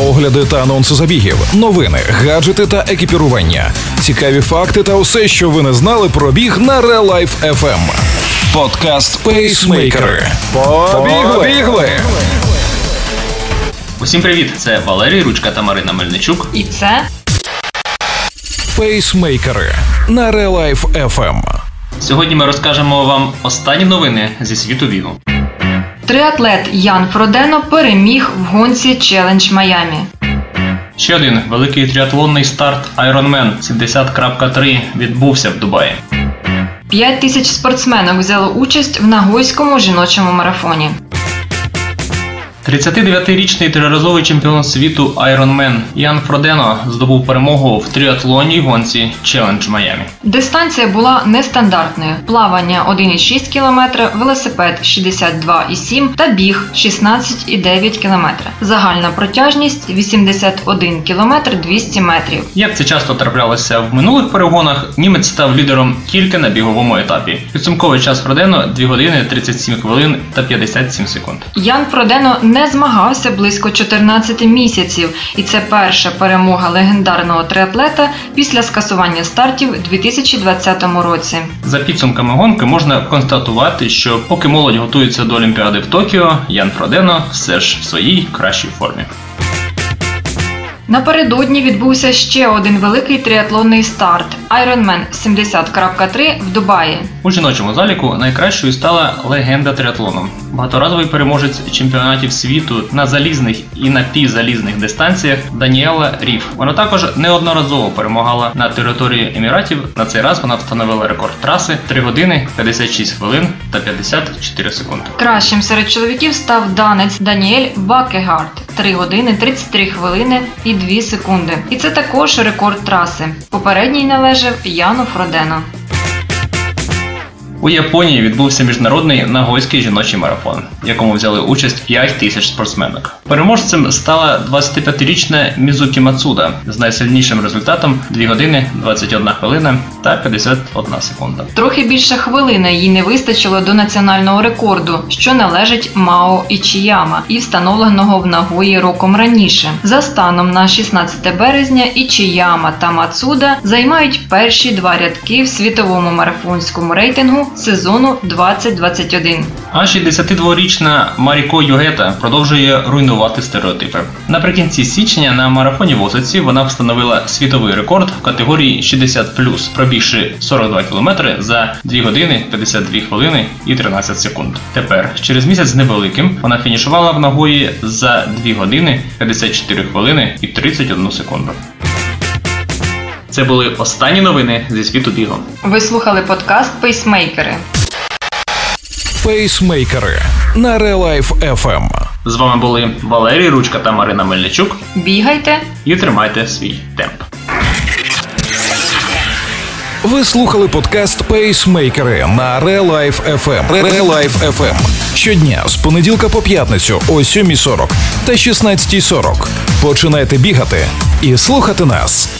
огляди та анонси забігів, новини, гаджети та екіпірування, цікаві факти та усе, що ви не знали про біг на Real Life FM. Подкаст Пейсмейкери. Побігли! Усім привіт! Це Валерій Ручка та Марина Мельничук. І це Пейсмейкери на Real Life FM. Сьогодні ми розкажемо вам останні новини зі світу бігу. Триатлет Ян Фродено переміг в гонці Челендж Майамі. Ще один великий тріатлонний старт Ironman 70.3 відбувся в Дубаї. 5 тисяч спортсменок взяло участь в Нагойському жіночому марафоні. 39-річний триразовий чемпіон світу Ironman Ян Фродено здобув перемогу в тріатлонній гонці Challenge Майамі. Дистанція була нестандартною: плавання 1,6 км, велосипед 62,7 та біг 16,9 км. Загальна протяжність 81 км 200 метрів. Як це часто траплялося в минулих перегонах, німець став лідером тільки на біговому етапі. Підсумковий час Фродено 2 години 37 хвилин та 57 секунд. Ян Фродено не змагався близько 14 місяців, і це перша перемога легендарного триатлета після скасування стартів у 2020 році. За підсумками гонки можна констатувати, що поки молодь готується до Олімпіади в Токіо, Ян Фродено все ж в своїй кращій формі. Напередодні відбувся ще один великий триатлонний старт Ironman 70.3 в Дубаї. У жіночому заліку найкращою стала легенда триатлону. Багаторазовий переможець чемпіонатів світу на залізних і напівзалізних дистанціях Даніела Ріф. Вона також неодноразово перемагала на території Еміратів. На цей раз вона встановила рекорд траси 3 години 56 хвилин та 54 секунди. Кращим серед чоловіків став данець Даніель Бакегард 3 години 33 хвилини і 2 секунди. І це також рекорд траси. Попередній належав Яну Фродено. У Японії відбувся міжнародний нагойський жіночий марафон, в якому взяли участь 5 тисяч спортсменок. Переможцем стала 25-річна Мізукі Мацуда з найсильнішим результатом 2 години 21 хвилина та 51 секунда. Трохи більше хвилини їй не вистачило до національного рекорду, що належить Мао Ічіяма і встановленого в Нагої роком раніше. За станом на 16 березня Ічіяма та Мацуда займають перші два рядки в світовому марафонському рейтингу сезону 2021. А 62-річна Маріко Югета продовжує руйнувати стереотипи. Наприкінці січня на марафоні в Осаці вона встановила світовий рекорд в категорії 60+, пробігши 42 кілометри за 2 години 52 хвилини і 13 секунд. Тепер, через місяць з невеликим, вона фінішувала в Нагої за 2 години 54 хвилини і 31 секунду. Це були останні новини зі світу бігу. Ви слухали подкаст Пейсмейкери. Пейсмейкери на Real Life FM. З вами були Валерій Ручка та Марина Мельничук. Бігайте І тримайте свій темп. Ви слухали подкаст Пейсмейкери на Real Life FM. Real Life FM. Щодня з понеділка по п'ятницю о 7.40 та 16.40. Починайте бігати і слухати нас.